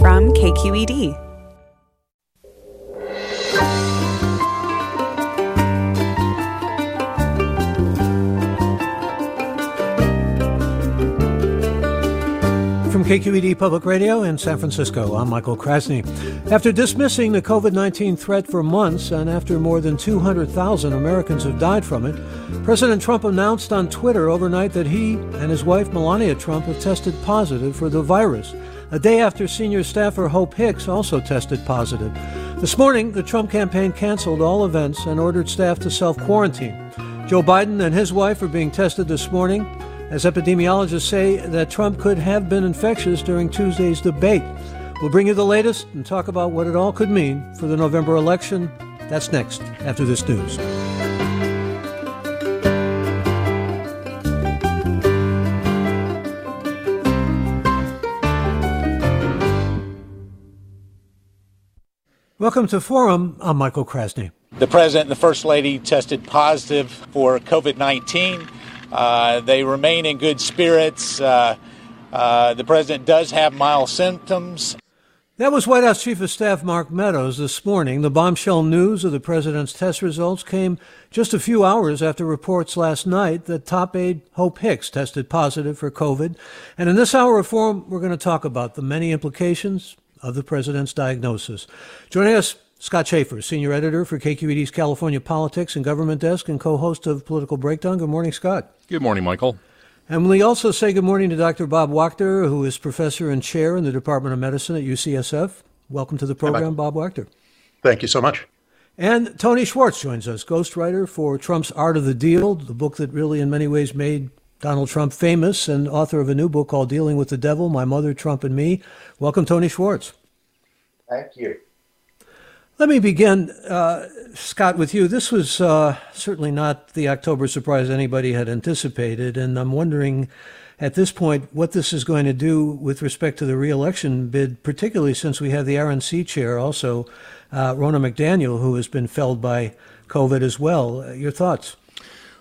from KQED. From KQED Public Radio in San Francisco, I'm Michael Krasny. After dismissing the COVID 19 threat for months and after more than 200,000 Americans have died from it, President Trump announced on Twitter overnight that he and his wife Melania Trump have tested positive for the virus. A day after senior staffer Hope Hicks also tested positive. This morning, the Trump campaign canceled all events and ordered staff to self quarantine. Joe Biden and his wife are being tested this morning as epidemiologists say that Trump could have been infectious during Tuesday's debate. We'll bring you the latest and talk about what it all could mean for the November election. That's next, after this news. Welcome to Forum. I'm Michael Krasny. The President and the First Lady tested positive for COVID 19. Uh, they remain in good spirits. Uh, uh, the president does have mild symptoms. That was White House Chief of Staff Mark Meadows this morning. The bombshell news of the president's test results came just a few hours after reports last night that top aide Hope Hicks tested positive for COVID. And in this hour of forum, we're going to talk about the many implications of the president's diagnosis. Joining us Scott Shafer, senior editor for KQED's California Politics and Government Desk and co host of Political Breakdown. Good morning, Scott. Good morning, Michael. And we also say good morning to Dr. Bob Wachter, who is professor and chair in the Department of Medicine at UCSF. Welcome to the program, Bob Wachter. Thank you so much. And Tony Schwartz joins us, ghostwriter for Trump's Art of the Deal, the book that really, in many ways, made Donald Trump famous, and author of a new book called Dealing with the Devil My Mother, Trump, and Me. Welcome, Tony Schwartz. Thank you. Let me begin, uh, Scott, with you. This was uh, certainly not the October surprise anybody had anticipated, and I'm wondering at this point what this is going to do with respect to the reelection bid, particularly since we have the RNC chair also, uh, Ronna McDaniel, who has been felled by COVID as well. Your thoughts?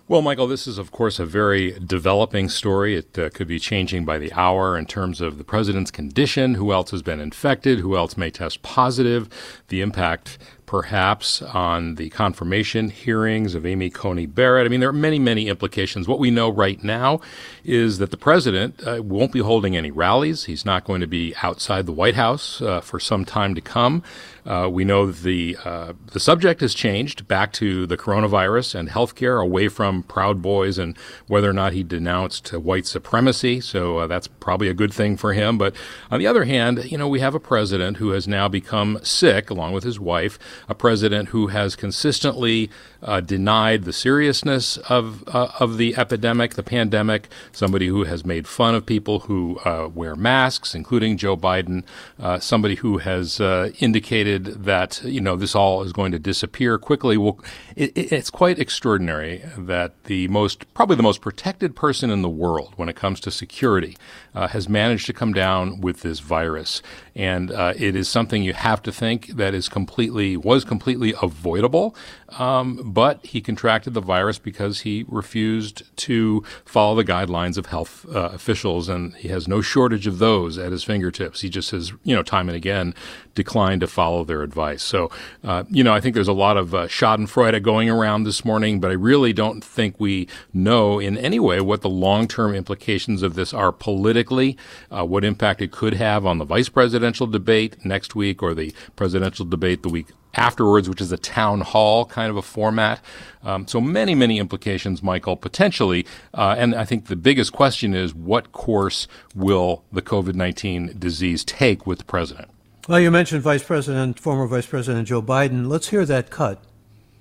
Well, Michael, this is, of course, a very developing story. It uh, could be changing by the hour in terms of the president's condition, who else has been infected, who else may test positive, the impact perhaps on the confirmation hearings of Amy Coney Barrett. I mean, there are many, many implications. What we know right now is that the president uh, won't be holding any rallies. He's not going to be outside the White House uh, for some time to come. Uh, we know the uh, the subject has changed back to the coronavirus and healthcare, away from Proud Boys and whether or not he denounced white supremacy. So uh, that's probably a good thing for him. But on the other hand, you know, we have a president who has now become sick, along with his wife, a president who has consistently uh, denied the seriousness of uh, of the epidemic, the pandemic. Somebody who has made fun of people who uh, wear masks, including Joe Biden. Uh, somebody who has uh, indicated that you know this all is going to disappear quickly. Well, it, it's quite extraordinary that the most probably the most protected person in the world when it comes to security uh, has managed to come down with this virus, and it is something you have to think that is completely was completely avoidable. Um, but he contracted the virus because he refused to follow the guidelines of health uh, officials, and he has no shortage of those at his fingertips. He just has, you know, time and again declined to follow their advice. So, uh, you know, I think there's a lot of uh, Schadenfreude going around this morning, but I really don't think we know in any way what the long-term implications of this are politically, uh, what impact it could have on the vice presidential debate next week or the presidential debate the week afterwards, which is a town hall kind of a format. Um, so many, many implications, Michael, potentially. Uh, and I think the biggest question is what course will the COVID 19 disease take with the president? Well, you mentioned Vice President, former Vice President Joe Biden. Let's hear that cut.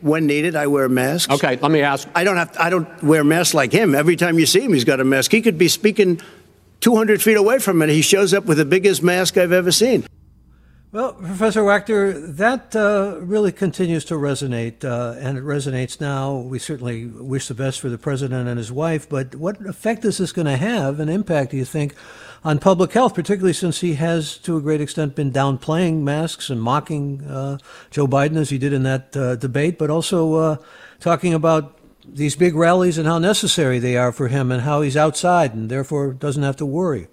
When needed, I wear masks. Okay, let me ask. I don't have. To, I don't wear masks like him. Every time you see him, he's got a mask. He could be speaking 200 feet away from it. He shows up with the biggest mask I've ever seen. Well, Professor Wachter, that uh, really continues to resonate, uh, and it resonates now. We certainly wish the best for the president and his wife, but what effect is this going to have, an impact, do you think, on public health, particularly since he has, to a great extent, been downplaying masks and mocking uh, Joe Biden as he did in that uh, debate, but also uh, talking about these big rallies and how necessary they are for him and how he's outside and therefore doesn't have to worry?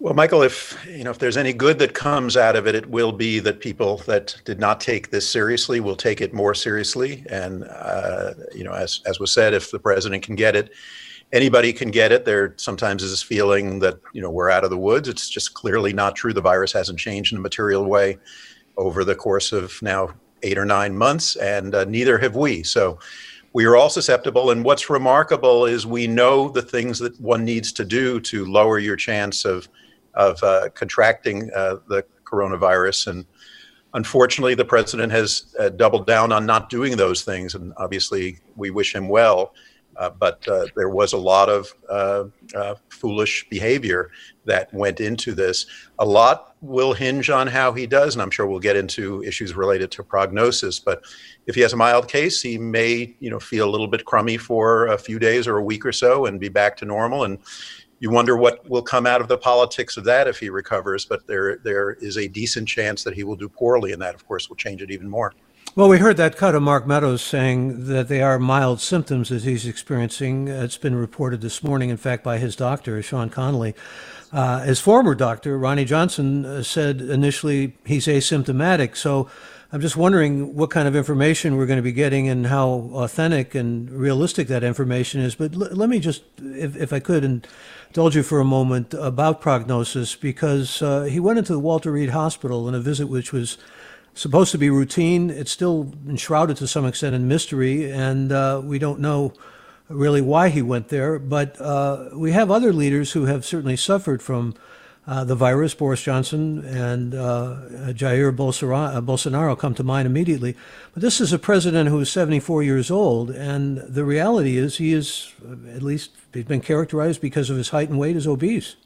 Well, Michael, if you know if there's any good that comes out of it, it will be that people that did not take this seriously will take it more seriously. And uh, you know, as as was said, if the president can get it, anybody can get it. There sometimes is this feeling that you know we're out of the woods. It's just clearly not true. The virus hasn't changed in a material way over the course of now eight or nine months, and uh, neither have we. So we are all susceptible. And what's remarkable is we know the things that one needs to do to lower your chance of of uh, contracting uh, the coronavirus. And unfortunately, the president has uh, doubled down on not doing those things. And obviously, we wish him well. Uh, but uh, there was a lot of uh, foolish behavior that went into this. A lot will hinge on how he does, and I'm sure we'll get into issues related to prognosis. But if he has a mild case, he may, you know, feel a little bit crummy for a few days or a week or so, and be back to normal. And you wonder what will come out of the politics of that if he recovers, but there there is a decent chance that he will do poorly, and that, of course, will change it even more. Well, we heard that cut of Mark Meadows saying that they are mild symptoms that he's experiencing. It's been reported this morning, in fact, by his doctor, Sean Conley. Uh, his former doctor, Ronnie Johnson, uh, said initially he's asymptomatic. So I'm just wondering what kind of information we're going to be getting and how authentic and realistic that information is. But l- let me just, if, if I could, indulge you for a moment about prognosis because uh, he went into the Walter Reed Hospital in a visit which was supposed to be routine. It's still enshrouded to some extent in mystery, and uh, we don't know really why he went there. But uh, we have other leaders who have certainly suffered from uh, the virus, Boris Johnson and uh, Jair uh, Bolsonaro come to mind immediately. But this is a president who is 74 years old, and the reality is he is, at least, he's been characterized because of his height and weight as obese.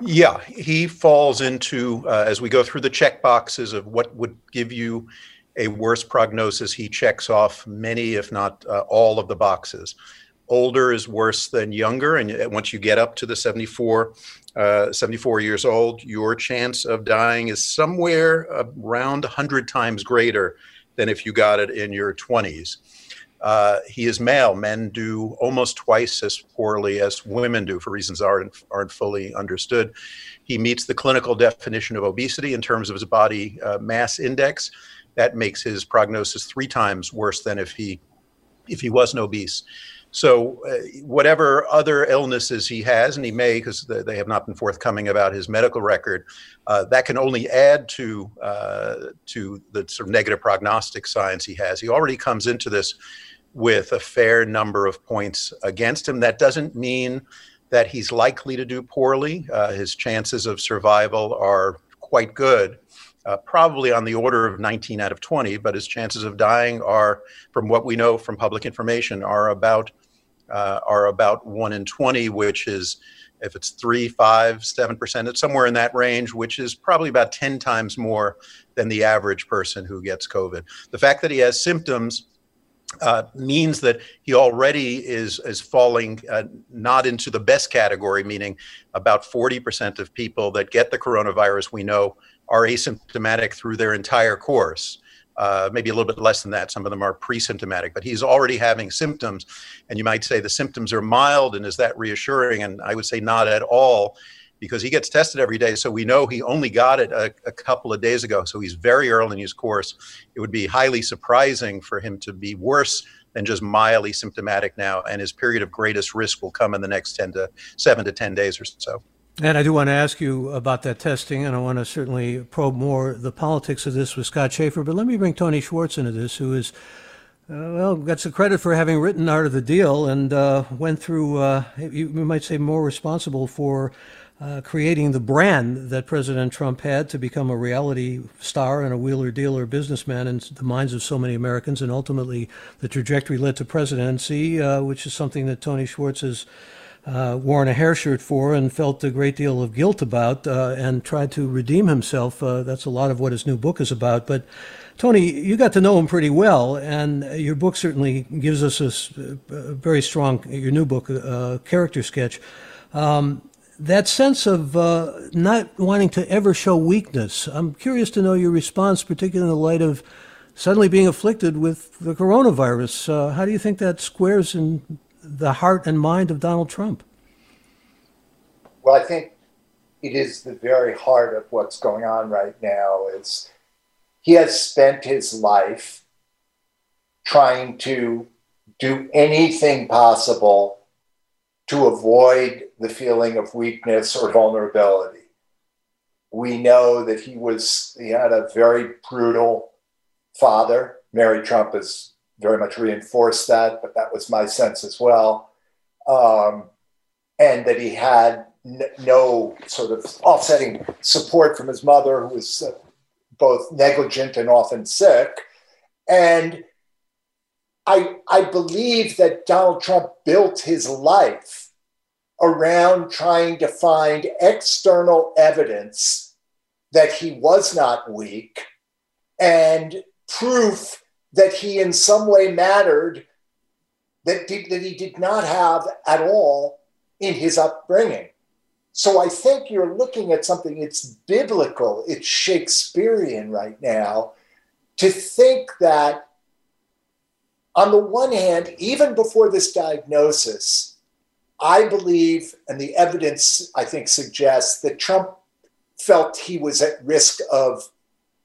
Yeah, he falls into, uh, as we go through the check boxes of what would give you a worse prognosis, he checks off many, if not uh, all, of the boxes older is worse than younger. And once you get up to the 74, uh, 74 years old, your chance of dying is somewhere around 100 times greater than if you got it in your 20s. Uh, he is male. Men do almost twice as poorly as women do for reasons aren't, aren't fully understood. He meets the clinical definition of obesity in terms of his body uh, mass index. That makes his prognosis three times worse than if he if he wasn't obese. So, uh, whatever other illnesses he has, and he may, because they have not been forthcoming about his medical record, uh, that can only add to uh, to the sort of negative prognostic signs he has. He already comes into this with a fair number of points against him. That doesn't mean that he's likely to do poorly. Uh, his chances of survival are quite good uh, probably on the order of 19 out of 20, but his chances of dying are, from what we know from public information, are about uh, are about one in 20, which is if it's three, five, seven percent, it's somewhere in that range, which is probably about 10 times more than the average person who gets COVID. The fact that he has symptoms uh, means that he already is is falling uh, not into the best category, meaning about 40% of people that get the coronavirus we know are asymptomatic through their entire course. Uh, maybe a little bit less than that. Some of them are pre-symptomatic, but he's already having symptoms, and you might say the symptoms are mild, and is that reassuring? And I would say not at all, because he gets tested every day, so we know he only got it a, a couple of days ago. So he's very early in his course. It would be highly surprising for him to be worse than just mildly symptomatic now, and his period of greatest risk will come in the next ten to seven to ten days or so. And I do want to ask you about that testing, and I want to certainly probe more the politics of this with Scott Shafer. But let me bring Tony Schwartz into this, who is, uh, well, gets the credit for having written Art of the Deal and uh, went through, uh, you might say, more responsible for uh, creating the brand that President Trump had to become a reality star and a wheeler dealer businessman in the minds of so many Americans. And ultimately, the trajectory led to presidency, uh, which is something that Tony Schwartz has uh, worn a hair shirt for and felt a great deal of guilt about uh, and tried to redeem himself. Uh, that's a lot of what his new book is about. But Tony, you got to know him pretty well, and your book certainly gives us a, very strong, your new book, uh, character sketch. Um, that sense of uh, not wanting to ever show weakness. I'm curious to know your response, particularly in the light of suddenly being afflicted with the coronavirus. Uh, how do you think that squares in the heart and mind of Donald Trump? Well, I think it is the very heart of what's going on right now is he has spent his life trying to do anything possible to avoid the feeling of weakness or vulnerability. We know that he was he had a very brutal father. Mary Trump has very much reinforced that, but that was my sense as well. Um, and that he had n- no sort of offsetting support from his mother, who was uh, both negligent and often sick. And I, I believe that Donald Trump built his life around trying to find external evidence that he was not weak and proof that he in some way mattered that, did, that he did not have at all in his upbringing. So I think you're looking at something, it's biblical, it's Shakespearean right now, to think that on the one hand, even before this diagnosis, I believe, and the evidence I think suggests that Trump felt he was at risk of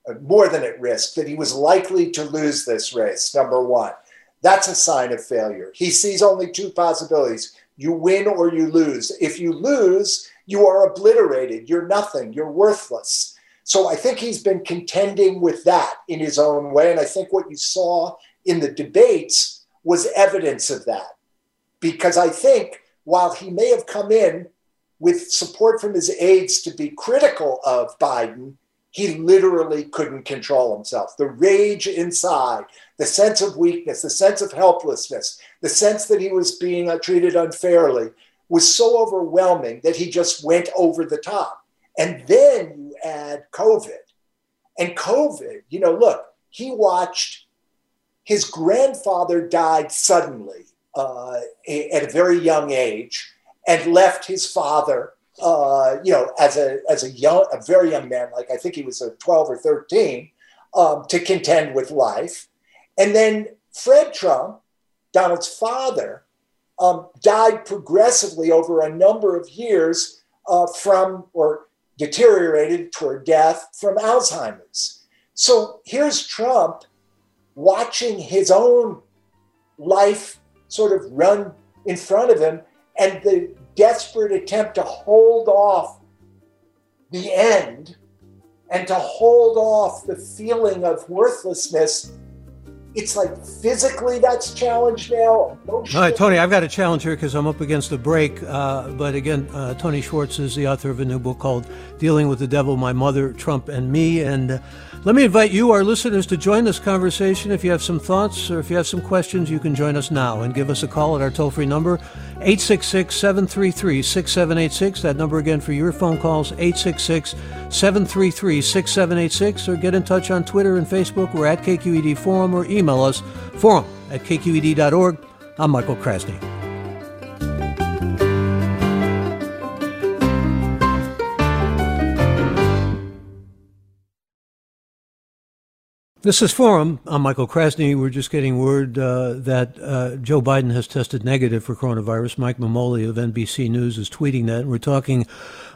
uh, more than at risk, that he was likely to lose this race, number one. That's a sign of failure. He sees only two possibilities you win or you lose. If you lose, you are obliterated. You're nothing. You're worthless. So I think he's been contending with that in his own way. And I think what you saw in the debates was evidence of that. Because I think while he may have come in with support from his aides to be critical of Biden, he literally couldn't control himself. The rage inside, the sense of weakness, the sense of helplessness, the sense that he was being uh, treated unfairly was so overwhelming that he just went over the top. And then you add COVID. And COVID, you know, look, he watched his grandfather died suddenly uh, at a very young age and left his father uh, you know, as a as a young, a very young man, like I think he was a 12 or 13, um, to contend with life. And then Fred Trump, Donald's father, um, died progressively over a number of years uh, from or deteriorated toward death from Alzheimer's. So here's Trump watching his own life sort of run in front of him and the desperate attempt to hold off the end and to hold off the feeling of worthlessness it's like physically that's challenged now. All right, Tony, I've got a challenge here because I'm up against a break. Uh, but again, uh, Tony Schwartz is the author of a new book called Dealing with the Devil My Mother, Trump, and Me. And uh, let me invite you, our listeners, to join this conversation. If you have some thoughts or if you have some questions, you can join us now and give us a call at our toll free number, 866 733 6786. That number again for your phone calls, 866 733 6786. Or get in touch on Twitter and Facebook. We're at KQED Forum or email email us, forum at kqed.org. I'm Michael Krasny. This is Forum. I'm Michael Krasny. We're just getting word uh, that uh, Joe Biden has tested negative for coronavirus. Mike Memoli of NBC News is tweeting that. We're talking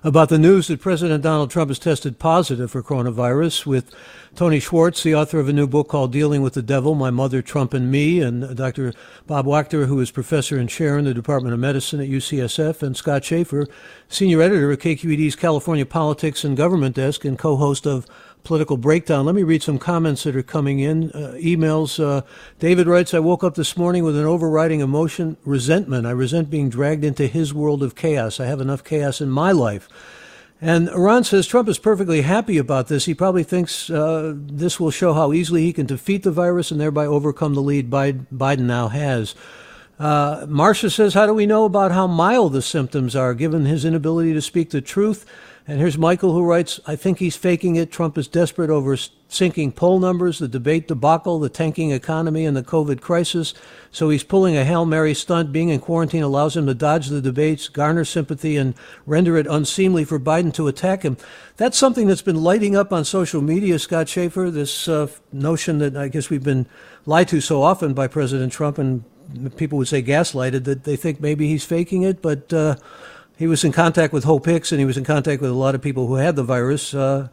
about the news that President Donald Trump has tested positive for coronavirus with Tony Schwartz, the author of a new book called Dealing with the Devil My Mother, Trump, and Me, and Dr. Bob Wachter, who is professor and chair in the Department of Medicine at UCSF, and Scott Shafer, senior editor of KQED's California Politics and Government Desk and co host of political breakdown. Let me read some comments that are coming in. Uh, emails. Uh, David writes, I woke up this morning with an overriding emotion, resentment. I resent being dragged into his world of chaos. I have enough chaos in my life. And Iran says Trump is perfectly happy about this. He probably thinks uh, this will show how easily he can defeat the virus and thereby overcome the lead Biden now has. Uh, Marcia says, How do we know about how mild the symptoms are given his inability to speak the truth? And here's Michael who writes, I think he's faking it. Trump is desperate over sinking poll numbers, the debate debacle, the tanking economy, and the COVID crisis. So he's pulling a Hail Mary stunt. Being in quarantine allows him to dodge the debates, garner sympathy, and render it unseemly for Biden to attack him. That's something that's been lighting up on social media, Scott Shafer, this uh, notion that I guess we've been lied to so often by President Trump, and people would say gaslighted, that they think maybe he's faking it. But uh, he was in contact with Hope Hicks, and he was in contact with a lot of people who had the virus. Uh,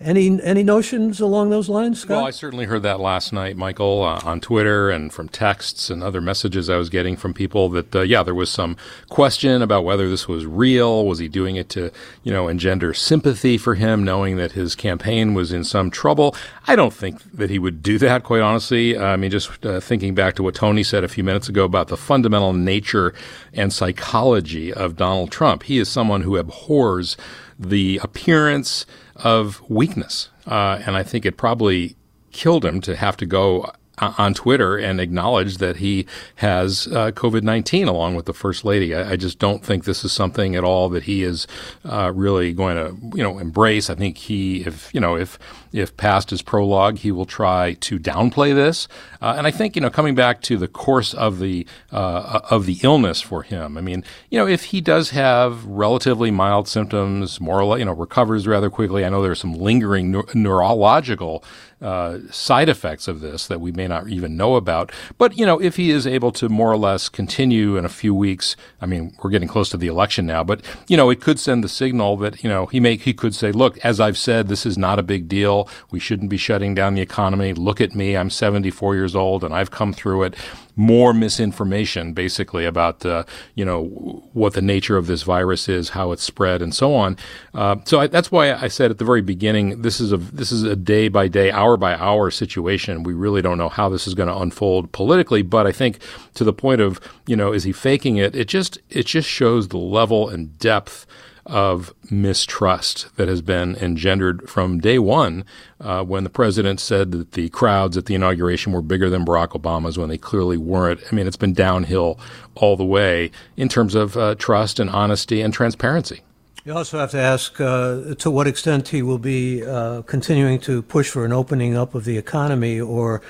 any any notions along those lines, Scott? Well, I certainly heard that last night, Michael, uh, on Twitter and from texts and other messages I was getting from people that uh, yeah, there was some question about whether this was real. Was he doing it to you know engender sympathy for him, knowing that his campaign was in some trouble? I don't think that he would do that, quite honestly. I mean, just uh, thinking back to what Tony said a few minutes ago about the fundamental nature and psychology of Donald Trump. He is someone who abhors the appearance of weakness. Uh, and I think it probably killed him to have to go on Twitter and acknowledge that he has uh, COVID 19 along with the First Lady. I, I, just don't think this is something at all that he is uh, really going to, you know, embrace. I think he, if, you know, if if past his prologue, he will try to downplay this. Uh, and I think you know, coming back to the course of the uh, of the illness for him, I mean, you know, if he does have relatively mild symptoms, more you know, recovers rather quickly. I know there are some lingering neurological uh, side effects of this that we may not even know about. But you know, if he is able to more or less continue in a few weeks, I mean, we're getting close to the election now, but you know, it could send the signal that you know he may he could say, look, as I've said, this is not a big deal. We shouldn't be shutting down the economy. Look at me. I'm 74 years old and I've come through it. More misinformation, basically, about uh, you know what the nature of this virus is, how it's spread, and so on. Uh, so I, that's why I said at the very beginning, this is a this is a day by day, hour by hour situation. We really don't know how this is going to unfold politically, but I think to the point of you know, is he faking it? It just it just shows the level and depth of mistrust that has been engendered from day one uh, when the president said that the crowds at the inauguration were bigger than Barack Obama's when they clearly weren't. I mean, it's been downhill all the way in terms of uh, trust and honesty and transparency. You also have to ask uh, to what extent he will be uh, continuing to push for an opening up of the economy or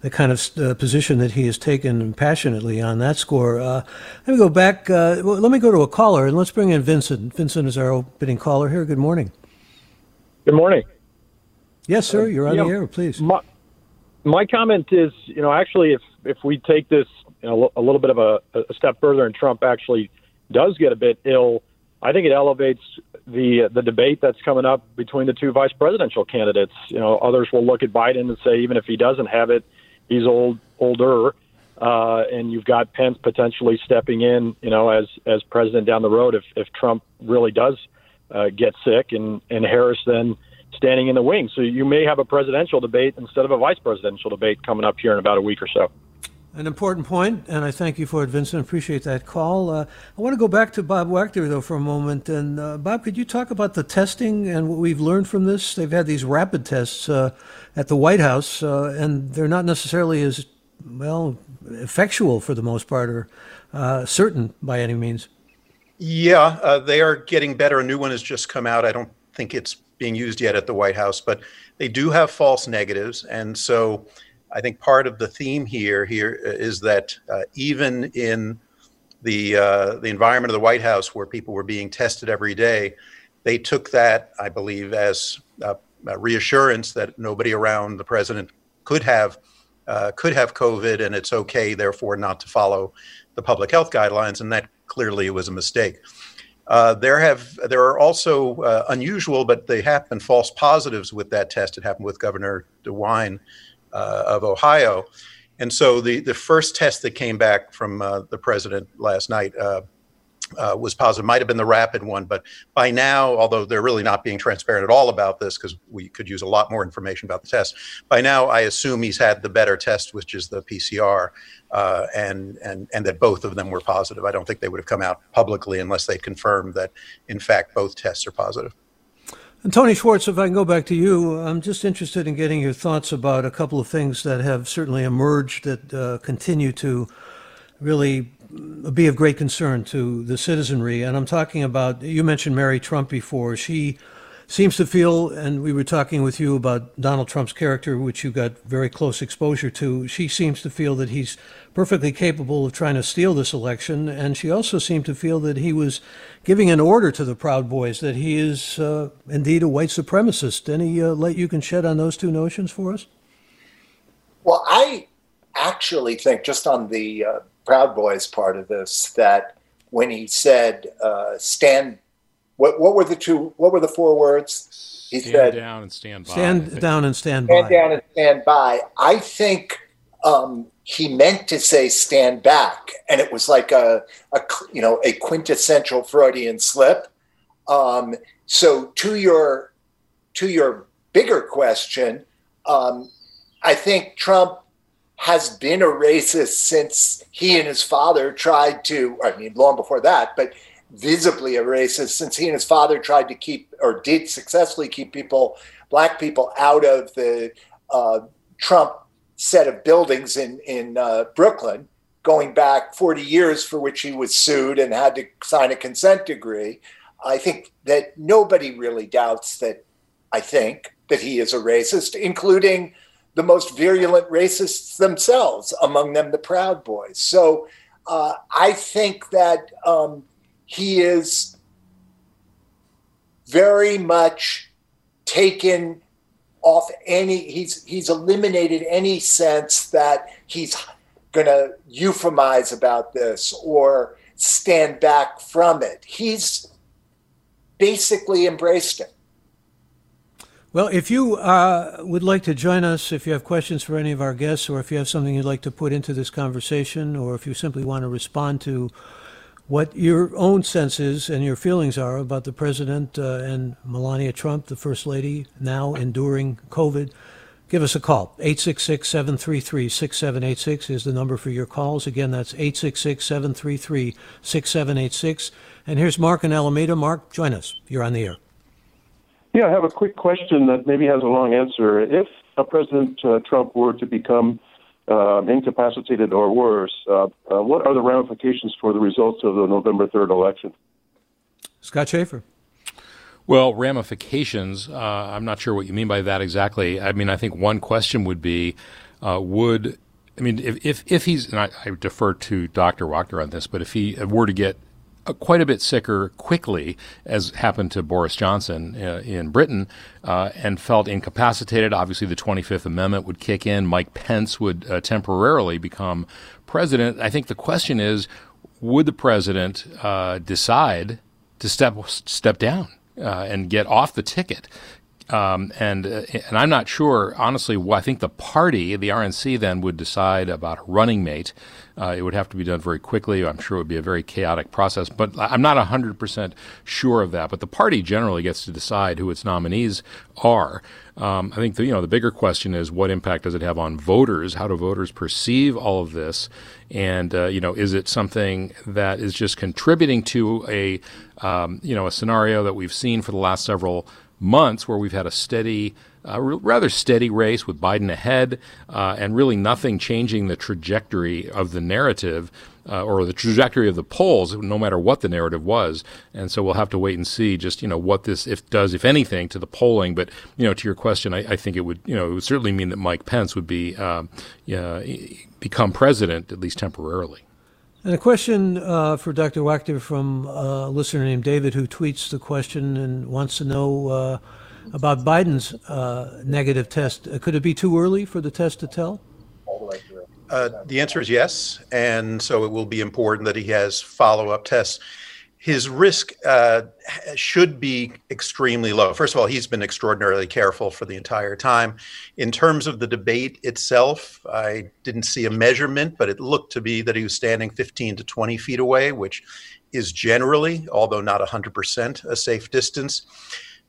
the kind of uh, position that he has taken passionately on that score. Uh, let me go back. Uh, well, let me go to a caller and let's bring in Vincent. Vincent is our opening caller here. Good morning. Good morning. Yes, sir. You're on the air. Please. My, my, comment is, you know, actually, if if we take this you know, a little bit of a, a step further, and Trump actually does get a bit ill, I think it elevates the the debate that's coming up between the two vice presidential candidates. You know, others will look at Biden and say, even if he doesn't have it, he's old older, uh, and you've got Pence potentially stepping in, you know, as as president down the road if if Trump really does uh, get sick, and and Harris then standing in the wing. So you may have a presidential debate instead of a vice presidential debate coming up here in about a week or so. An important point, and I thank you for it, Vincent. Appreciate that call. Uh, I want to go back to Bob Wachter, though, for a moment. And uh, Bob, could you talk about the testing and what we've learned from this? They've had these rapid tests uh, at the White House, uh, and they're not necessarily as well effectual for the most part, or uh, certain by any means. Yeah, uh, they are getting better. A new one has just come out. I don't think it's being used yet at the White House, but they do have false negatives, and so I think part of the theme here here is that uh, even in the uh, the environment of the White House, where people were being tested every day, they took that, I believe, as reassurance that nobody around the president could have uh, could have COVID, and it's okay, therefore, not to follow the public health guidelines, and that clearly was a mistake. Uh, there have there are also uh, unusual, but they have been false positives with that test. It happened with Governor DeWine uh, of Ohio. And so the, the first test that came back from uh, the president last night uh, uh, was positive. Might have been the rapid one, but by now, although they're really not being transparent at all about this because we could use a lot more information about the test. By now, I assume he's had the better test, which is the PCR, uh, and and and that both of them were positive. I don't think they would have come out publicly unless they confirmed that, in fact, both tests are positive. And Tony Schwartz, if I can go back to you, I'm just interested in getting your thoughts about a couple of things that have certainly emerged that uh, continue to really be of great concern to the citizenry. And I'm talking about, you mentioned Mary Trump before. She seems to feel, and we were talking with you about Donald Trump's character, which you got very close exposure to. She seems to feel that he's perfectly capable of trying to steal this election, and she also seemed to feel that he was giving an order to the Proud Boys that he is uh, indeed a white supremacist. Any uh, light you can shed on those two notions for us? Well, I actually think, just on the uh, Proud Boys part of this, that when he said, uh, "Stand." What what were the two? What were the four words? He stand said, down and stand by. Stand down and stand, stand by. Stand down and stand by. I think um, he meant to say stand back, and it was like a, a you know a quintessential Freudian slip. Um, so to your to your bigger question, um, I think Trump has been a racist since he and his father tried to. I mean, long before that, but visibly a racist since he and his father tried to keep or did successfully keep people, black people, out of the uh, Trump set of buildings in in uh, Brooklyn, going back 40 years, for which he was sued and had to sign a consent decree. I think that nobody really doubts that. I think that he is a racist, including the most virulent racists themselves, among them the Proud Boys. So uh, I think that um, he is very much taken off any he's he's eliminated any sense that he's going to euphemize about this or stand back from it. He's basically embraced it. Well, if you uh, would like to join us, if you have questions for any of our guests, or if you have something you'd like to put into this conversation, or if you simply want to respond to what your own senses and your feelings are about the president uh, and Melania Trump, the first lady, now enduring COVID, give us a call. 866 733 6786 is the number for your calls. Again, that's 866 733 6786. And here's Mark in Alameda. Mark, join us. You're on the air. Yeah, I have a quick question that maybe has a long answer. If a President uh, Trump were to become uh, incapacitated or worse, uh, uh, what are the ramifications for the results of the November 3rd election? Scott Shafer. Well, ramifications, uh, I'm not sure what you mean by that exactly. I mean, I think one question would be uh, would, I mean, if, if, if he's, and I, I defer to Dr. Wachter on this, but if he were to get quite a bit sicker quickly, as happened to Boris Johnson uh, in Britain, uh, and felt incapacitated. Obviously, the 25th Amendment would kick in. Mike Pence would uh, temporarily become president. I think the question is would the president uh, decide to step, step down uh, and get off the ticket? Um, and uh, and I'm not sure, honestly. I think the party, the RNC, then would decide about a running mate. Uh, it would have to be done very quickly. I'm sure it would be a very chaotic process, but I'm not 100% sure of that. But the party generally gets to decide who its nominees are. Um, I think the you know the bigger question is what impact does it have on voters? How do voters perceive all of this? And uh, you know, is it something that is just contributing to a um, you know a scenario that we've seen for the last several months where we've had a steady, uh, rather steady race with Biden ahead, uh, and really nothing changing the trajectory of the narrative. Uh, or the trajectory of the polls, no matter what the narrative was, and so we'll have to wait and see just you know what this if does, if anything, to the polling. But you know, to your question, I, I think it would you know it would certainly mean that Mike Pence would be uh, become president at least temporarily. And a question uh, for Dr. Wachter from a listener named David who tweets the question and wants to know uh, about Biden's uh, negative test. Uh, could it be too early for the test to tell? Uh, the answer is yes. And so it will be important that he has follow up tests his risk uh, should be extremely low. First of all, he's been extraordinarily careful for the entire time. In terms of the debate itself, I didn't see a measurement, but it looked to be that he was standing 15 to 20 feet away, which is generally, although not 100%, a safe distance.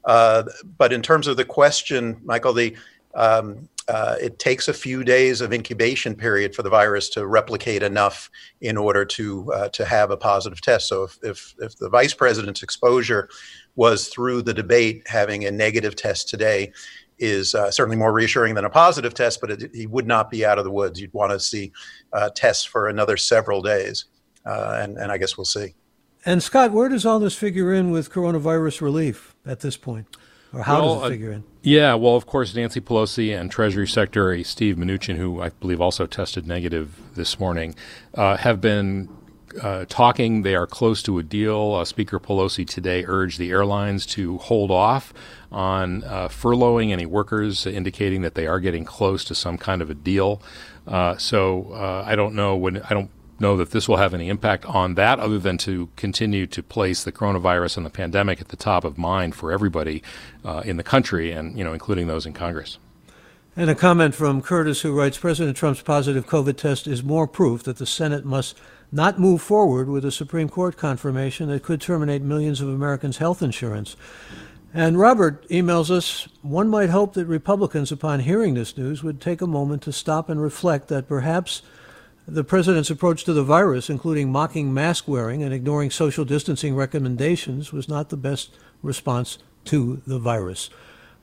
Uh, but in terms of the question, Michael, the um, uh, it takes a few days of incubation period for the virus to replicate enough in order to uh, to have a positive test. So if, if if the vice president's exposure was through the debate having a negative test today is uh, certainly more reassuring than a positive test, but it, he would not be out of the woods. You'd want to see uh, tests for another several days, uh, and and I guess we'll see. And Scott, where does all this figure in with coronavirus relief at this point? Or how well, does it uh, figure in? Yeah, well, of course, Nancy Pelosi and Treasury Secretary Steve Mnuchin, who I believe also tested negative this morning, uh, have been uh, talking. They are close to a deal. Uh, Speaker Pelosi today urged the airlines to hold off on uh, furloughing any workers, indicating that they are getting close to some kind of a deal. Uh, so I don't know when I don't know that this will have any impact on that other than to continue to place the coronavirus and the pandemic at the top of mind for everybody uh, in the country and, you know, including those in Congress. And a comment from Curtis who writes President Trump's positive COVID test is more proof that the Senate must not move forward with a Supreme Court confirmation that could terminate millions of Americans' health insurance. And Robert emails us one might hope that Republicans, upon hearing this news, would take a moment to stop and reflect that perhaps the president's approach to the virus, including mocking mask wearing and ignoring social distancing recommendations, was not the best response to the virus.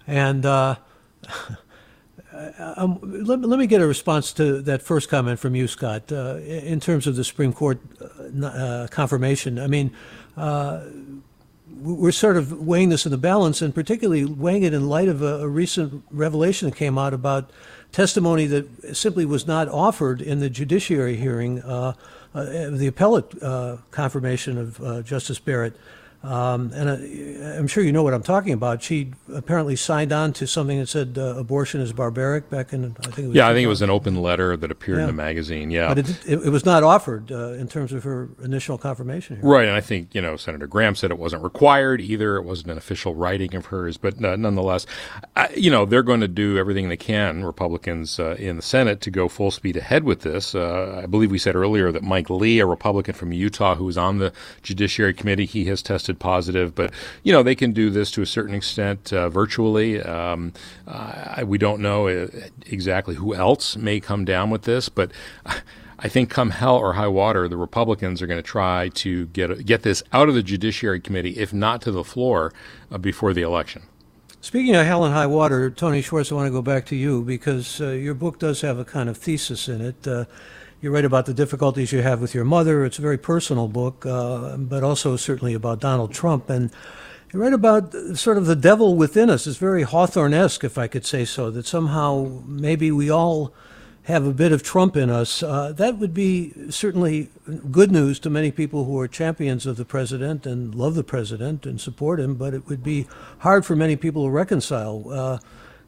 And uh, um, let, let, me get a response to that first comment from you, Scott, uh, in terms of the Supreme Court uh, uh confirmation. I mean, uh, we're sort of weighing this in the balance, and particularly weighing it in light of a, a, recent revelation that came out about testimony that simply was not offered in the judiciary hearing, uh, uh, the appellate uh, confirmation of uh, Justice Barrett. Um, and uh, I'm sure you know what I'm talking about. She apparently signed on to something that said uh, abortion is barbaric back in, I think it was. Yeah, I think it was an open letter that appeared yeah. in a magazine. Yeah. But it, it, it was not offered uh, in terms of her initial confirmation. Here. Right. And I think, you know, Senator Graham said it wasn't required either. It wasn't an official writing of hers. But uh, nonetheless, I, you know, they're going to do everything they can, Republicans uh, in the Senate, to go full speed ahead with this. Uh, I believe we said earlier that Mike Lee, a Republican from Utah who was on the Judiciary Committee, he has tested tested positive. But you know, they can do this to a certain extent uh, virtually. Um, uh, we don't know uh, exactly who else may come down with this, but. I think come hell or high water, the Republicans are going to try to get get this out of the Judiciary Committee, if not to the floor, uh, before the election. Speaking of hell and high water, Tony Schwartz, I want to go back to you because uh, your book does have a kind of thesis in it. Uh, you write about the difficulties you have with your mother. It's a very personal book, uh, but also certainly about Donald Trump. And you write about sort of the devil within us. It's very Hawthorne-esque, if I could say so, that somehow maybe we all have a bit of Trump in us. Uh, that would be certainly good news to many people who are champions of the president and love the president and support him, but it would be hard for many people to reconcile. Uh,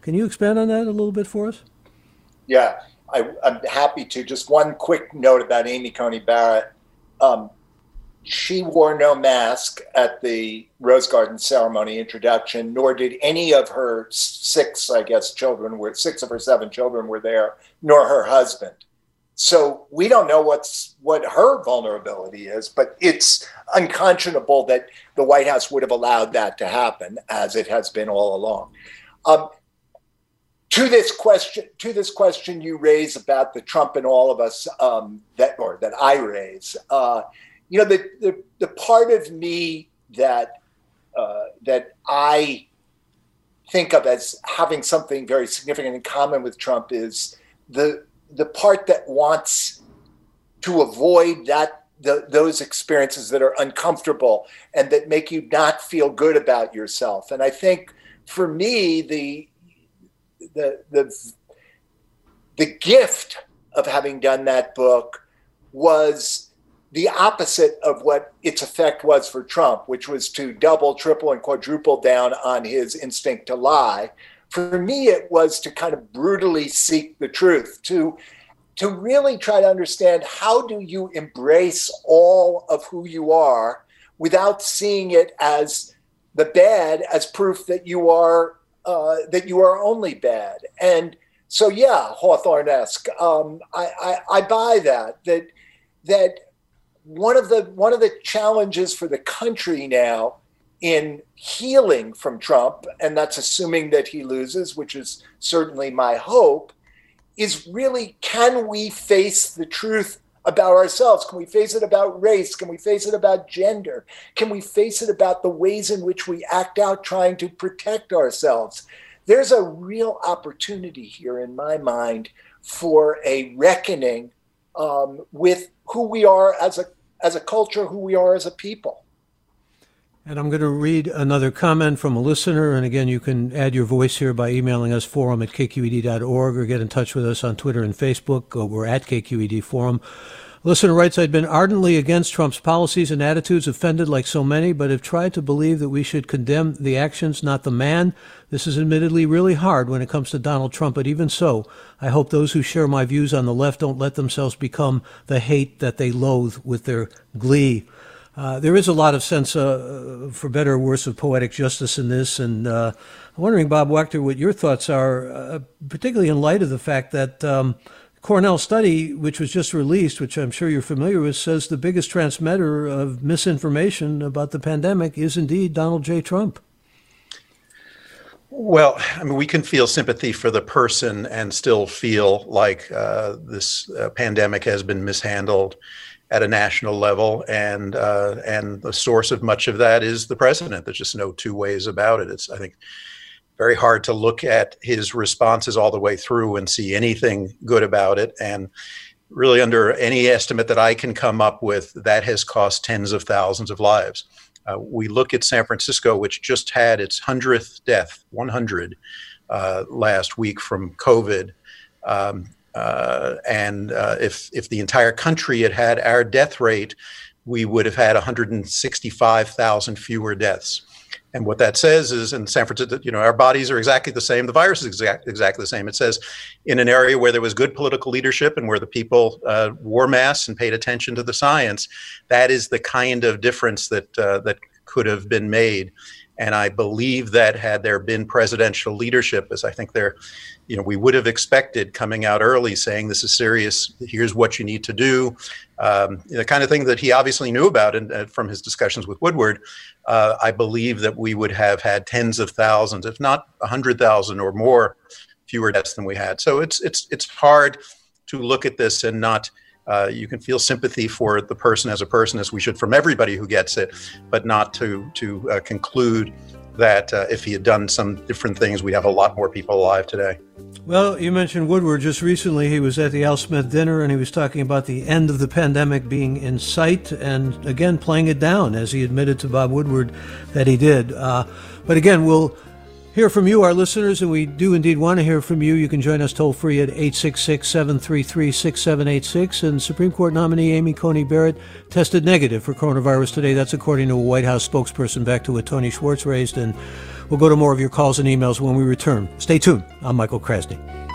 can you expand on that a little bit for us? Yeah. I, am happy to. Just one quick note about Amy Coney Barrett. Um, she wore no mask at the Rose Garden ceremony introduction, nor did any of her six, I guess, children were six of her seven children were there, nor her husband. So we don't know what's what her vulnerability is, but it's unconscionable that the White House would have allowed that to happen, as it has been all along. Um, to this question to this question you raise about the Trump and all of us um, that or that I raise, uh, you know the, the the part of me that uh, that I think of as having something very significant in common with Trump is the the part that wants to avoid that the, those experiences that are uncomfortable and that make you not feel good about yourself. And I think for me, the the the the gift of having done that book was the opposite of what its effect was for Trump, which was to double, triple, and quadruple down on his instinct to lie. For me, it was to kind of brutally seek the truth, to to really try to understand how do you embrace all of who you are without seeing it as the bad as proof that you are uh, that you are only bad. And so, yeah, Hawthorne-esque. Um, I, I, I buy that. That that one of the one of the challenges for the country now in healing from Trump, and that's assuming that he loses, which is certainly my hope, is really can we face the truth about ourselves? Can we face it about race? Can we face it about gender? Can we face it about the ways in which we act out trying to protect ourselves? There's a real opportunity here, in my mind, for a reckoning um, with who we are as a as a culture, who we are as a people. And I'm going to read another comment from a listener. And again, you can add your voice here by emailing us forum at kqed.org or get in touch with us on Twitter and Facebook. Uh, we're at KQED Forum. Listener writes, I'd been ardently against Trump's policies and attitudes, offended like so many, but have tried to believe that we should condemn the actions, not the man. This is admittedly really hard when it comes to Donald Trump, but even so, I hope those who share my views on the left don't let themselves become the hate that they loathe with their glee. Uh, there is a lot of sense, uh, for better or worse, of poetic justice in this, and uh, I'm wondering, Bob Wachter, what your thoughts are, uh, particularly in light of the fact that um, Cornell study, which was just released, which I'm sure you're familiar with, says the biggest transmitter of misinformation about the pandemic is indeed Donald J. Trump. Well, I mean, we can feel sympathy for the person and still feel like uh, this uh, pandemic has been mishandled at a national level, and uh, and the source of much of that is the president. There's just no two ways about it. It's I think very hard to look at his responses all the way through and see anything good about it. And really, under any estimate that I can come up with, that has cost tens of thousands of lives. Uh, we look at San Francisco, which just had its 100th death, 100, uh, last week from COVID. Um, uh, and uh, if, if the entire country had had our death rate, we would have had 165,000 fewer deaths. And what that says is in San Francisco, you know, our bodies are exactly the same. The virus is exact, exactly the same. It says in an area where there was good political leadership and where the people uh, wore masks and paid attention to the science, that is the kind of difference that uh, that could have been made. And I believe that had there been presidential leadership, as I think there, you know, we would have expected coming out early saying this is serious. Here's what you need to do. Um, the kind of thing that he obviously knew about and uh, from his discussions with Woodward, uh, I believe that we would have had tens of thousands, if not a hundred thousand or more, fewer deaths than we had. So it's it's it's hard to look at this and not. Uh, you can feel sympathy for the person as a person, as we should from everybody who gets it, but not to to uh, conclude that uh, if he had done some different things, we'd have a lot more people alive today. Well, you mentioned Woodward just recently. He was at the Al Smith dinner and he was talking about the end of the pandemic being in sight and again playing it down, as he admitted to Bob Woodward that he did. Uh, but again, we'll hear from you, our listeners, and we do indeed want to hear from you. You can join us toll free at 866 733 6786. And Supreme Court nominee Amy Coney Barrett tested negative for coronavirus today. That's according to a White House spokesperson, back to what Tony Schwartz raised. And we'll go to more of your calls and emails when we return. Stay tuned. I'm Michael Krasny.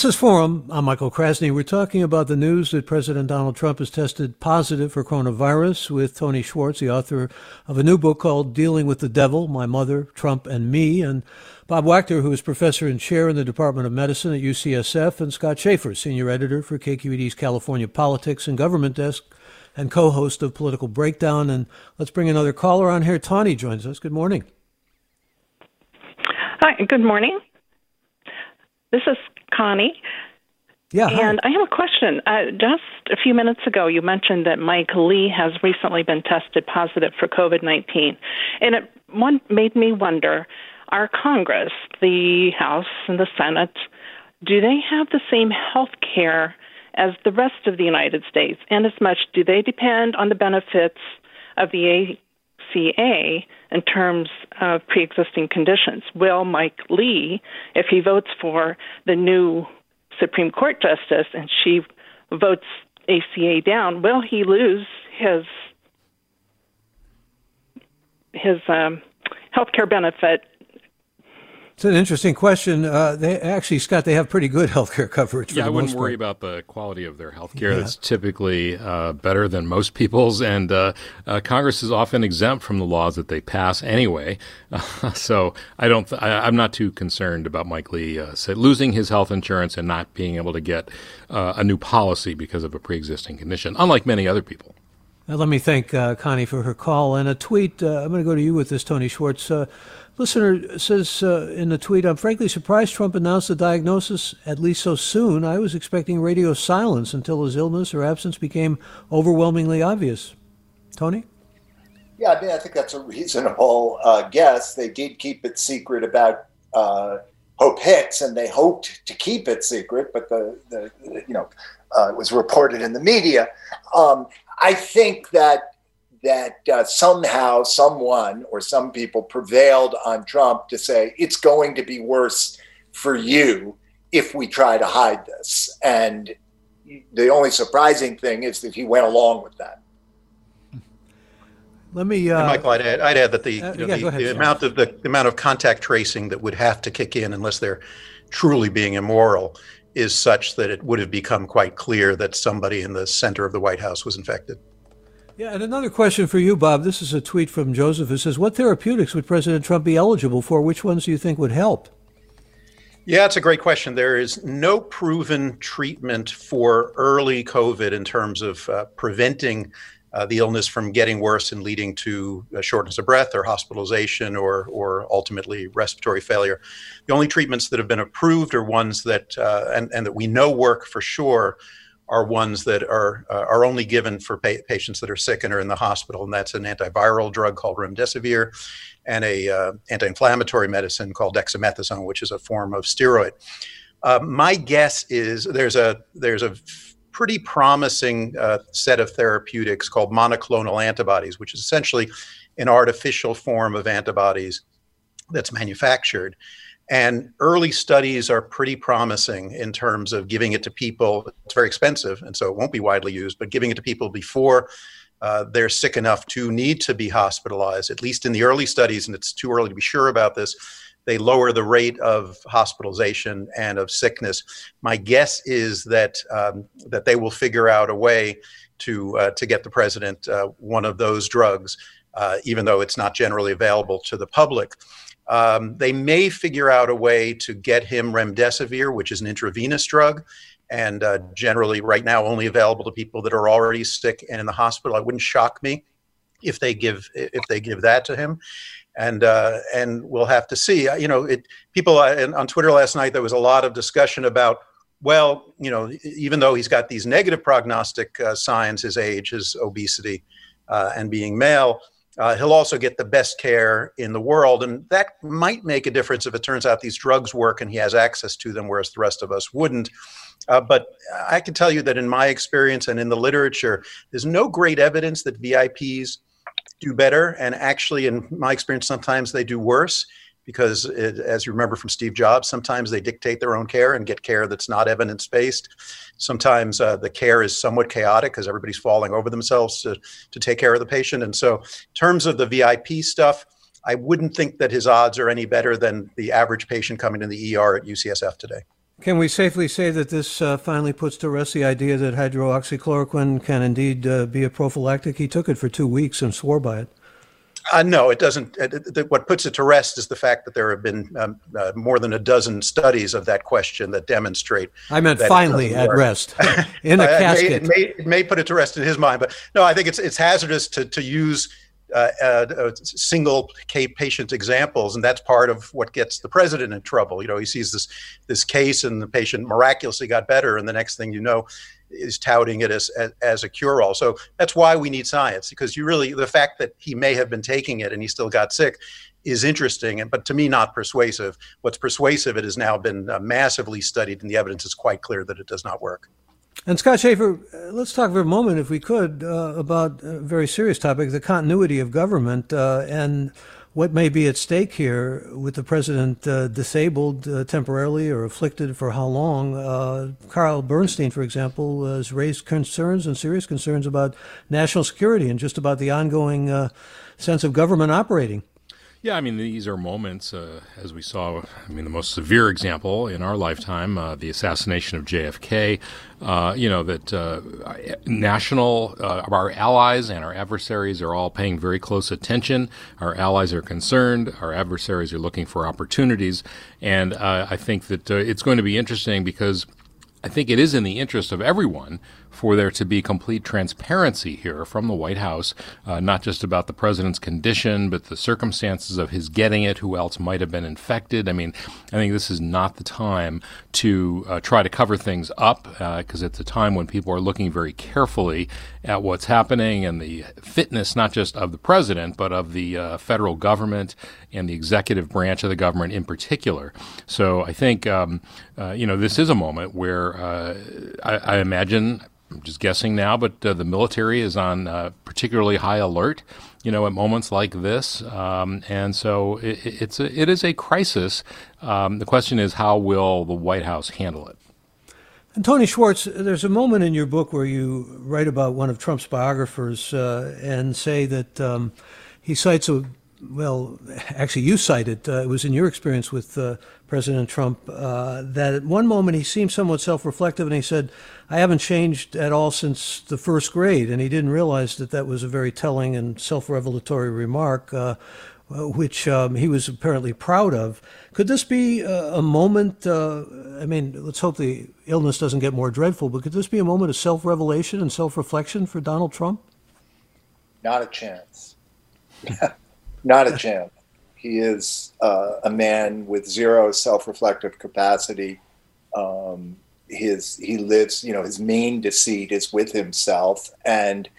This is Forum. I'm Michael Krasny. We're talking about the news that President Donald Trump has tested positive for coronavirus with Tony Schwartz, the author of a new book called Dealing with the Devil My Mother, Trump, and Me, and Bob Wachter, who is professor and chair in the Department of Medicine at UCSF, and Scott Shafer, senior editor for KQED's California Politics and Government Desk and co host of Political Breakdown. And let's bring another caller on here. Tawny joins us. Good morning. Hi, good morning. This is Connie. Yeah. And hi. I have a question. Uh, just a few minutes ago, you mentioned that Mike Lee has recently been tested positive for COVID 19. And it one, made me wonder our Congress, the House and the Senate, do they have the same health care as the rest of the United States? And as much, do they depend on the benefits of the ACA in terms of pre existing conditions. Will Mike Lee, if he votes for the new Supreme Court justice and she votes ACA down, will he lose his his um, health care benefit it's an interesting question. Uh, they actually, Scott, they have pretty good health care coverage. yeah, I wouldn't worry part. about the quality of their health care. Yeah. That's typically uh, better than most people's, and uh, uh Congress is often exempt from the laws that they pass anyway. so I don't. Th- I, am not too concerned about Mike Lee uh, losing his health insurance and not being able to get uh, a new policy because of a pre-existing condition, unlike many other people. Now, let me thank Connie for her call and a tweet. I'm going to go to you with this, Tony Schwartz. Listener says uh, in the tweet, I'm frankly surprised Trump announced the diagnosis at least so soon. I was expecting radio silence until his illness or absence became overwhelmingly obvious. Tony? Yeah, I mean, I think that's a reasonable uh, guess. They did keep it secret about uh, Hope Hicks, and they hoped to keep it secret, but the, the you know uh, was reported in the media. Um, I think that that uh, somehow someone or some people prevailed on Trump to say it's going to be worse for you if we try to hide this. And the only surprising thing is that he went along with that. Let me, uh, Michael, I'd add, I'd add that the, uh, you know, yeah, the, ahead, the amount of the, the amount of contact tracing that would have to kick in unless they're truly being immoral is such that it would have become quite clear that somebody in the center of the White House was infected. Yeah, and another question for you, Bob. This is a tweet from Joseph who says, What therapeutics would President Trump be eligible for? Which ones do you think would help? Yeah, it's a great question. There is no proven treatment for early COVID in terms of uh, preventing uh, the illness from getting worse and leading to uh, shortness of breath or hospitalization or, or ultimately respiratory failure. The only treatments that have been approved are ones that, uh, and, and that we know work for sure, are ones that are uh, are only given for pa- patients that are sick and are in the hospital, and that's an antiviral drug called remdesivir, and a uh, anti-inflammatory medicine called dexamethasone, which is a form of steroid. Uh, my guess is there's a there's a pretty promising uh, set of therapeutics called monoclonal antibodies, which is essentially an artificial form of antibodies that's manufactured. And early studies are pretty promising in terms of giving it to people. It's very expensive, and so it won't be widely used, but giving it to people before uh, they're sick enough to need to be hospitalized, at least in the early studies, and it's too early to be sure about this, they lower the rate of hospitalization and of sickness. My guess is that um, that they will figure out a way to uh, to get the president uh, one of those drugs, uh, even though it's not generally available to the public. Um, they may figure out a way to get him remdesivir, which is an intravenous drug, and uh, generally right now only available to people that are already sick and in the hospital. It wouldn't shock me if they give if they give that to him, and uh, and we'll have to see. You know, it people uh, on Twitter last night there was a lot of discussion about. Well, you know, even though he's got these negative prognostic uh, signs, his age, his obesity, uh, and being male, uh, he'll also get the best care in the world. And that might make a difference if it turns out these drugs work and he has access to them, whereas the rest of us wouldn't. Uh, but I can tell you that in my experience and in the literature, there's no great evidence that VIPs do better. And actually, in my experience, sometimes they do worse because, it, as you remember from Steve Jobs, sometimes they dictate their own care and get care that's not evidence based. Sometimes uh, the care is somewhat chaotic because everybody's falling over themselves to, to take care of the patient. And so, in terms of the VIP stuff, I wouldn't think that his odds are any better than the average patient coming to the ER at UCSF today. Can we safely say that this uh, finally puts to rest the idea that hydroxychloroquine can indeed uh, be a prophylactic? He took it for two weeks and swore by it. Uh, no, it doesn't. Uh, what puts it to rest is the fact that there have been um, uh, more than a dozen studies of that question that demonstrate. I meant finally at rest in a Uh, it may- casket. It may, it may put it to rest in his mind, but no, I think it's it's hazardous to to use uh, single patient examples, and that's part of what gets the president in trouble. You know, he sees this this case, and the patient miraculously got better, and the next thing you know, is touting it as as, as a cure all. So that's why we need science, because you really the fact that he may have been taking it and he still got sick is interesting, and but to me not persuasive. What's persuasive, it has now been uh, massively studied, and the evidence is quite clear that it does not work. And Scott Shafer, uh, let's talk for a moment, if we could, uh, about a very serious topic the continuity of government uh, and what may be at stake here with the president uh, disabled uh, temporarily or afflicted for how long. Uh, Carl Bernstein, for example, has raised concerns and serious concerns about national security and just about the ongoing uh, sense of government operating. Yeah, I mean, these are moments, uh, as we saw. I mean, the most severe example in our lifetime, uh, the assassination of JFK. Uh, you know that uh, national, uh, our allies and our adversaries are all paying very close attention. Our allies are concerned. Our adversaries are looking for opportunities, and uh, I think that it's going to be interesting because I think it is in the interest of everyone for there to be complete transparency here from the White House, uh, not just about the president's condition, but the circumstances of his getting it, who else might have been infected. I mean, I think this is not the time to uh, try to cover things up because it's a time when people are looking very carefully at what's happening and the fitness, not just of the president, but of the uh, federal government and the executive branch of the government in particular. So I think, um, uh, you know, this is a moment where where uh, I, I, imagine, I'm just guessing now, but uh, the military is on uh, particularly high alert, you know, at moments like this. Um, and so it, it's a, it is a crisis. Um, the question is, how will the White House handle it? And Tony Schwartz, there's a moment in your book where you write about one of Trump's biographers uh, and say that um, he cites a well, actually, you cited uh, it was in your experience with uh, President Trump uh, that at one moment he seemed somewhat self-reflective, and he said, "I haven't changed at all since the first grade," and he didn't realize that that was a very telling and self-revelatory remark, uh, which um, he was apparently proud of. Could this be a, a moment? Uh, I mean, let's hope the illness doesn't get more dreadful, but could this be a moment of self-revelation and self-reflection for Donald Trump? Not a chance. Not a chance. He is uh, a man with zero self-reflective capacity. Um, his he lives, you know, his main deceit is with himself. And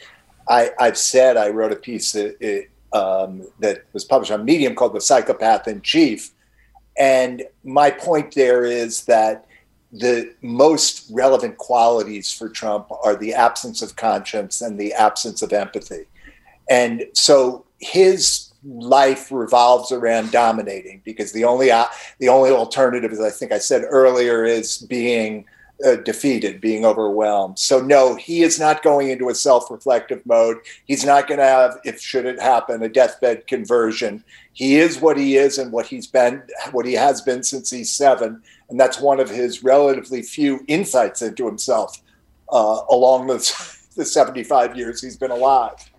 I, I've said I wrote a piece that it, um, that was published on Medium called "The Psychopath in Chief," and my point there is that the most relevant qualities for Trump are the absence of conscience and the absence of empathy. And so his life revolves around dominating because the only uh, the only alternative, as I think I said earlier, is being uh, defeated, being overwhelmed. So no, he is not going into a self-reflective mode. He's not going to have, if should it happen, a deathbed conversion. He is what he is and what he's been, what he has been since he's seven, and that's one of his relatively few insights into himself uh, along the, the 75 years he's been alive.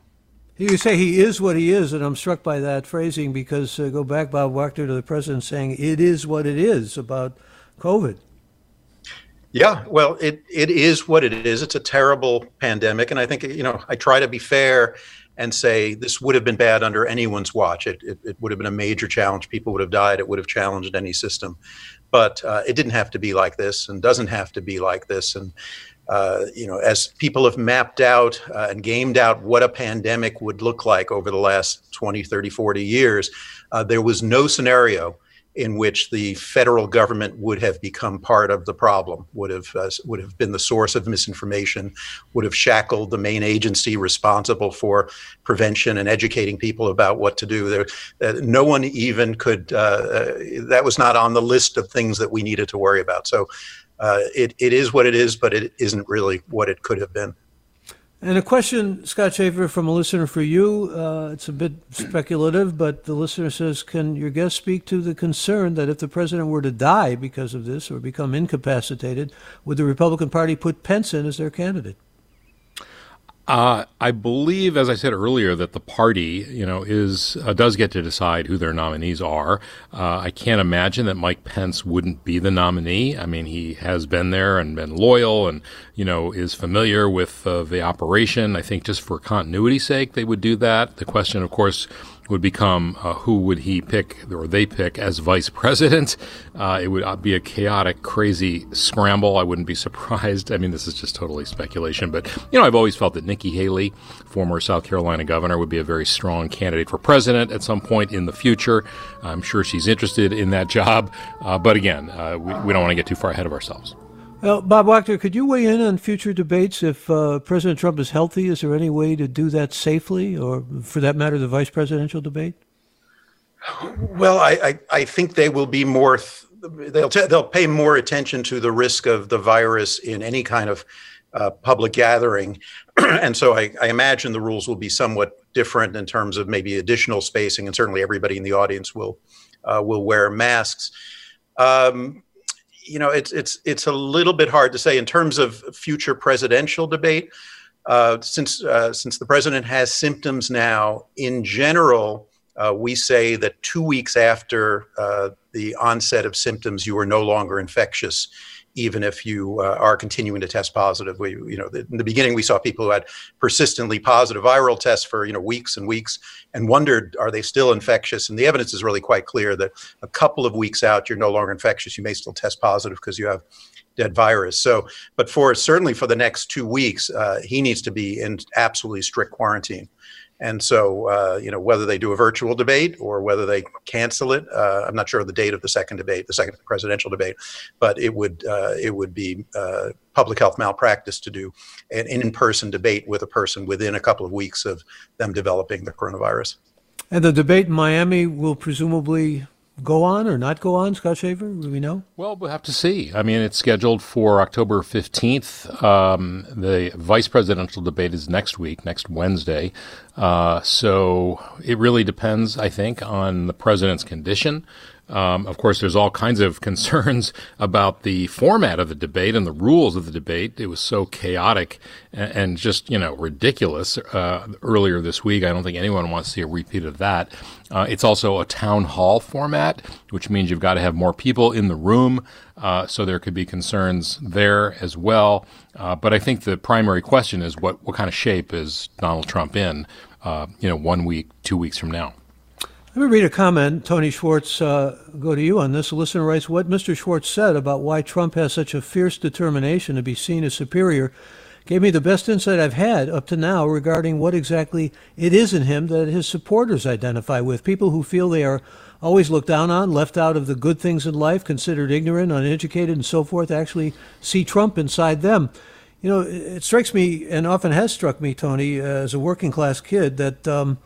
You say he is what he is, and I'm struck by that phrasing because uh, go back, Bob Wachter, to the president saying it is what it is about COVID. Yeah, well, it, it is what it is. It's a terrible pandemic. And I think, you know, I try to be fair and say this would have been bad under anyone's watch. It, it, it would have been a major challenge. People would have died. It would have challenged any system. But uh, it didn't have to be like this and doesn't have to be like this. And uh, you know, as people have mapped out uh, and gamed out what a pandemic would look like over the last 20, 30, 40 years, uh, there was no scenario in which the federal government would have become part of the problem, would have uh, would have been the source of misinformation, would have shackled the main agency responsible for prevention and educating people about what to do. There, uh, no one even could. Uh, that was not on the list of things that we needed to worry about. So uh, it, it is what it is, but it isn't really what it could have been. And a question, Scott Shafer, from a listener for you. Uh, it's a bit speculative, but the listener says Can your guest speak to the concern that if the president were to die because of this or become incapacitated, would the Republican Party put Pence in as their candidate? Uh, I believe, as I said earlier, that the party, you know, is uh, does get to decide who their nominees are. Uh, I can't imagine that Mike Pence wouldn't be the nominee. I mean, he has been there and been loyal, and you know, is familiar with uh, the operation. I think just for continuity's sake, they would do that. The question, of course, would become uh, who would he pick or they pick as vice president. Uh, it would uh, be a chaotic, crazy scramble. I wouldn't be surprised. I mean, this is just totally speculation, but you know, I've always felt that Nikki Haley, former South Carolina governor, would be a very strong candidate for president at some point in the future. I'm sure she's interested in that job, uh, but again, uh, we, we don't want to get too far ahead of ourselves. Well, Bob Wachter, could you weigh in on future debates? If uh, President Trump is healthy, is there any way to do that safely, or for that matter, the vice presidential debate? Well, I, I, I think they will be more. Th- they'll t- they'll pay more attention to the risk of the virus in any kind of uh, public gathering, and so I, I imagine the rules will be somewhat different in terms of maybe additional spacing, and certainly everybody in the audience will uh, will wear masks. Um, you know, it's it's it's a little bit hard to say in terms of future presidential debate. Uh, since uh, since the president has symptoms now, in general, uh, we say that two weeks after uh, the onset of symptoms, you are no longer infectious even if you uh, are continuing to test positive. We, you know, in the beginning, we saw people who had persistently positive viral tests for, you know, weeks and weeks and wondered, are they still infectious? And the evidence is really quite clear that a couple of weeks out, you're no longer infectious. You may still test positive because you have dead virus. So, but for certainly for the next two weeks, uh, he needs to be in absolutely strict quarantine. And so, uh, you know, whether they do a virtual debate or whether they cancel it, uh, I'm not sure of the date of the second debate, the second presidential debate, but it would uh, it would be uh, public health malpractice to do an in-person debate with a person within a couple of weeks of them developing the coronavirus. And the debate in Miami will presumably go on or not go on, Scott Shafer? Do we know? Well, we'll have to see. I mean, it's scheduled for October 15th. Um, the vice presidential debate is next week, next Wednesday. Uh, so it really depends, I think, on the president's condition. Um, of course, there's all kinds of concerns about the format of the debate and the rules of the debate. It was so chaotic and, and just, you know, ridiculous uh, earlier this week. I don't think anyone wants to see a repeat of that. Uh, it's also a town hall format, which means you've got to have more people in the room. Uh, so there could be concerns there as well. Uh, but I think the primary question is what, what kind of shape is Donald Trump in, uh, you know, one week, two weeks from now? Let me read a comment. Tony Schwartz, uh, go to you on this. A listener writes What Mr. Schwartz said about why Trump has such a fierce determination to be seen as superior gave me the best insight I've had up to now regarding what exactly it is in him that his supporters identify with. People who feel they are always looked down on, left out of the good things in life, considered ignorant, uneducated, and so forth, actually see Trump inside them. You know, it strikes me, and often has struck me, Tony, as a working class kid, that. Um,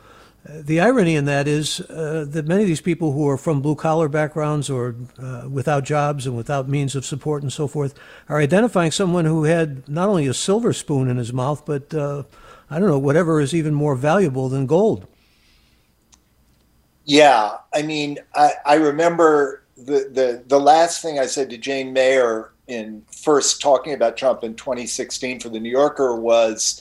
the irony in that is uh, that many of these people who are from blue collar backgrounds or uh, without jobs and without means of support and so forth are identifying someone who had not only a silver spoon in his mouth, but uh, I don't know, whatever is even more valuable than gold. Yeah, I mean, I, I remember the, the the last thing I said to Jane Mayer in first talking about Trump in 2016 for the New Yorker was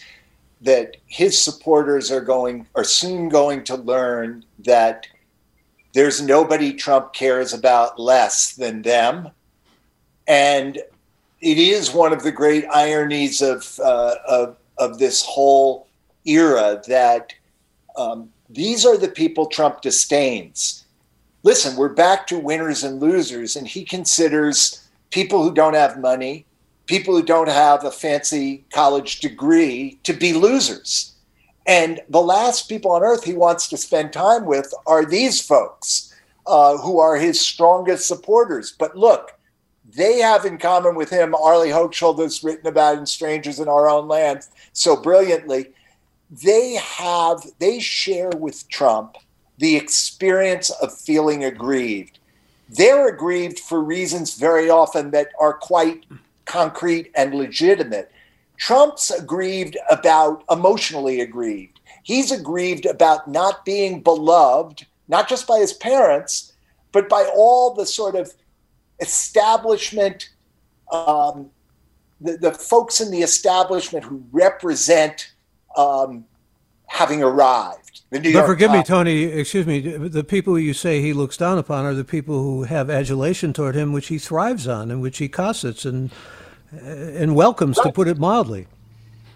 that his supporters are going are soon going to learn that there's nobody Trump cares about less than them, and it is one of the great ironies of uh, of of this whole era that um, these are the people Trump disdains. Listen, we're back to winners and losers, and he considers people who don't have money, people who don't have a fancy college degree to be losers. And the last people on earth he wants to spend time with are these folks uh, who are his strongest supporters. But look, they have in common with him, Arlie Hochschild has written about in Strangers in Our Own Land so brilliantly. They have, they share with Trump the experience of feeling aggrieved. They're aggrieved for reasons very often that are quite concrete and legitimate. Trump's aggrieved about emotionally aggrieved. He's aggrieved about not being beloved, not just by his parents, but by all the sort of establishment, um, the, the folks in the establishment who represent um, having arrived. The New but York forgive Times. me, Tony. Excuse me. The people you say he looks down upon are the people who have adulation toward him, which he thrives on and which he cossets and and welcomes, right. to put it mildly.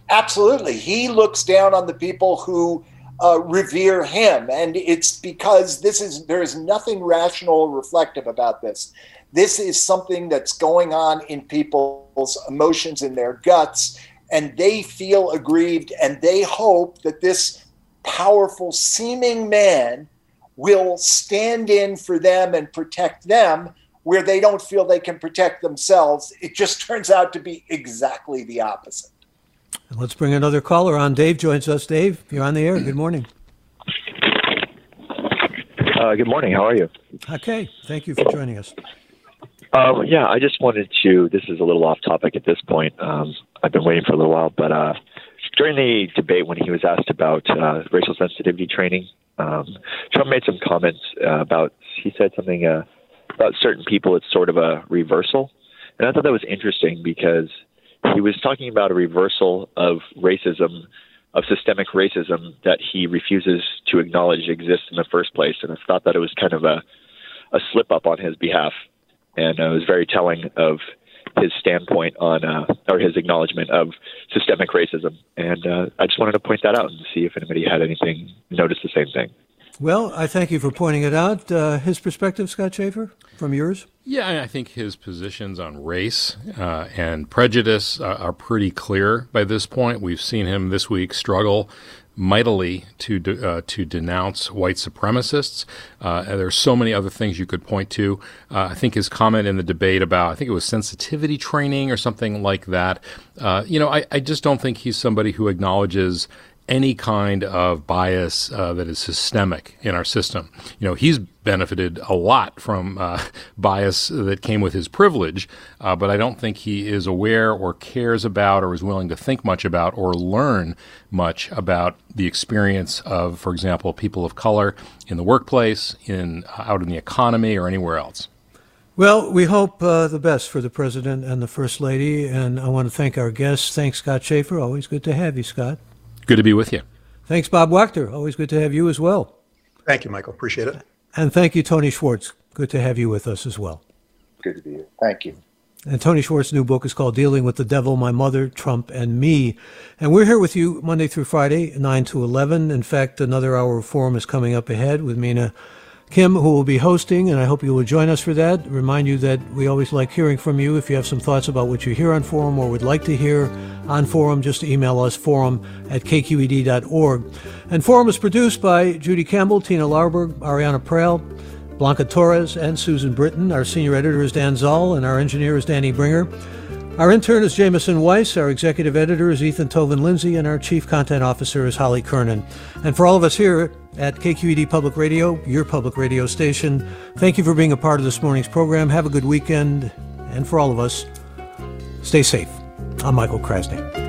Absolutely, he looks down on the people who uh, revere him, and it's because this is there is nothing rational or reflective about this. This is something that's going on in people's emotions in their guts, and they feel aggrieved, and they hope that this powerful seeming man will stand in for them and protect them where they don't feel they can protect themselves. It just turns out to be exactly the opposite. Let's bring another caller on. Dave joins us. Dave, you're on the air. Good morning. Uh, good morning. How are you? Okay. Thank you for joining us. Um, yeah, I just wanted to. This is a little off topic at this point. Um, I've been waiting for a little while, but uh, during the debate when he was asked about uh, racial sensitivity training, um, Trump made some comments uh, about. He said something uh, about certain people. It's sort of a reversal, and I thought that was interesting because he was talking about a reversal of racism, of systemic racism that he refuses to acknowledge exists in the first place, and I thought that it was kind of a a slip up on his behalf, and it was very telling of his standpoint on uh, or his acknowledgement of systemic racism. And uh, I just wanted to point that out and see if anybody had anything noticed the same thing. Well, I thank you for pointing it out. Uh, his perspective, Scott Shafer, from yours? Yeah, I think his positions on race uh, and prejudice uh, are pretty clear by this point. We've seen him this week struggle mightily to de- uh, to denounce white supremacists. Uh, and there's so many other things you could point to. Uh, I think his comment in the debate about I think it was sensitivity training or something like that. Uh, you know, I, I just don't think he's somebody who acknowledges any kind of bias uh, that is systemic in our system. You know, he's benefited a lot from uh, bias that came with his privilege, uh, but I don't think he is aware or cares about or is willing to think much about or learn much about the experience of, for example, people of color in the workplace, in uh, out in the economy, or anywhere else. Well, we hope uh, the best for the president and the first lady, and I want to thank our guests. Thanks, Scott Shafer. Always good to have you, Scott. Good to be with you. Thanks, Bob Wachter. Always good to have you as well. Thank you, Michael. Appreciate it. And thank you, Tony Schwartz. Good to have you with us as well. Good to be here. Thank you. And Tony Schwartz's new book is called Dealing with the Devil, My Mother, Trump, and Me. And we're here with you Monday through Friday, 9 to 11. In fact, another hour of forum is coming up ahead with Mina Kim, who will be hosting, and I hope you will join us for that. Remind you that we always like hearing from you. If you have some thoughts about what you hear on forum or would like to hear on forum, just email us forum at kqed.org. And forum is produced by Judy Campbell, Tina Larberg, Ariana Proehl, Blanca Torres, and Susan Britton. Our senior editor is Dan Zoll, and our engineer is Danny Bringer. Our intern is Jameson Weiss, our executive editor is Ethan Toven-Lindsey, and our chief content officer is Holly Kernan. And for all of us here at KQED Public Radio, your public radio station, thank you for being a part of this morning's program. Have a good weekend. And for all of us, stay safe. I'm Michael Krasny.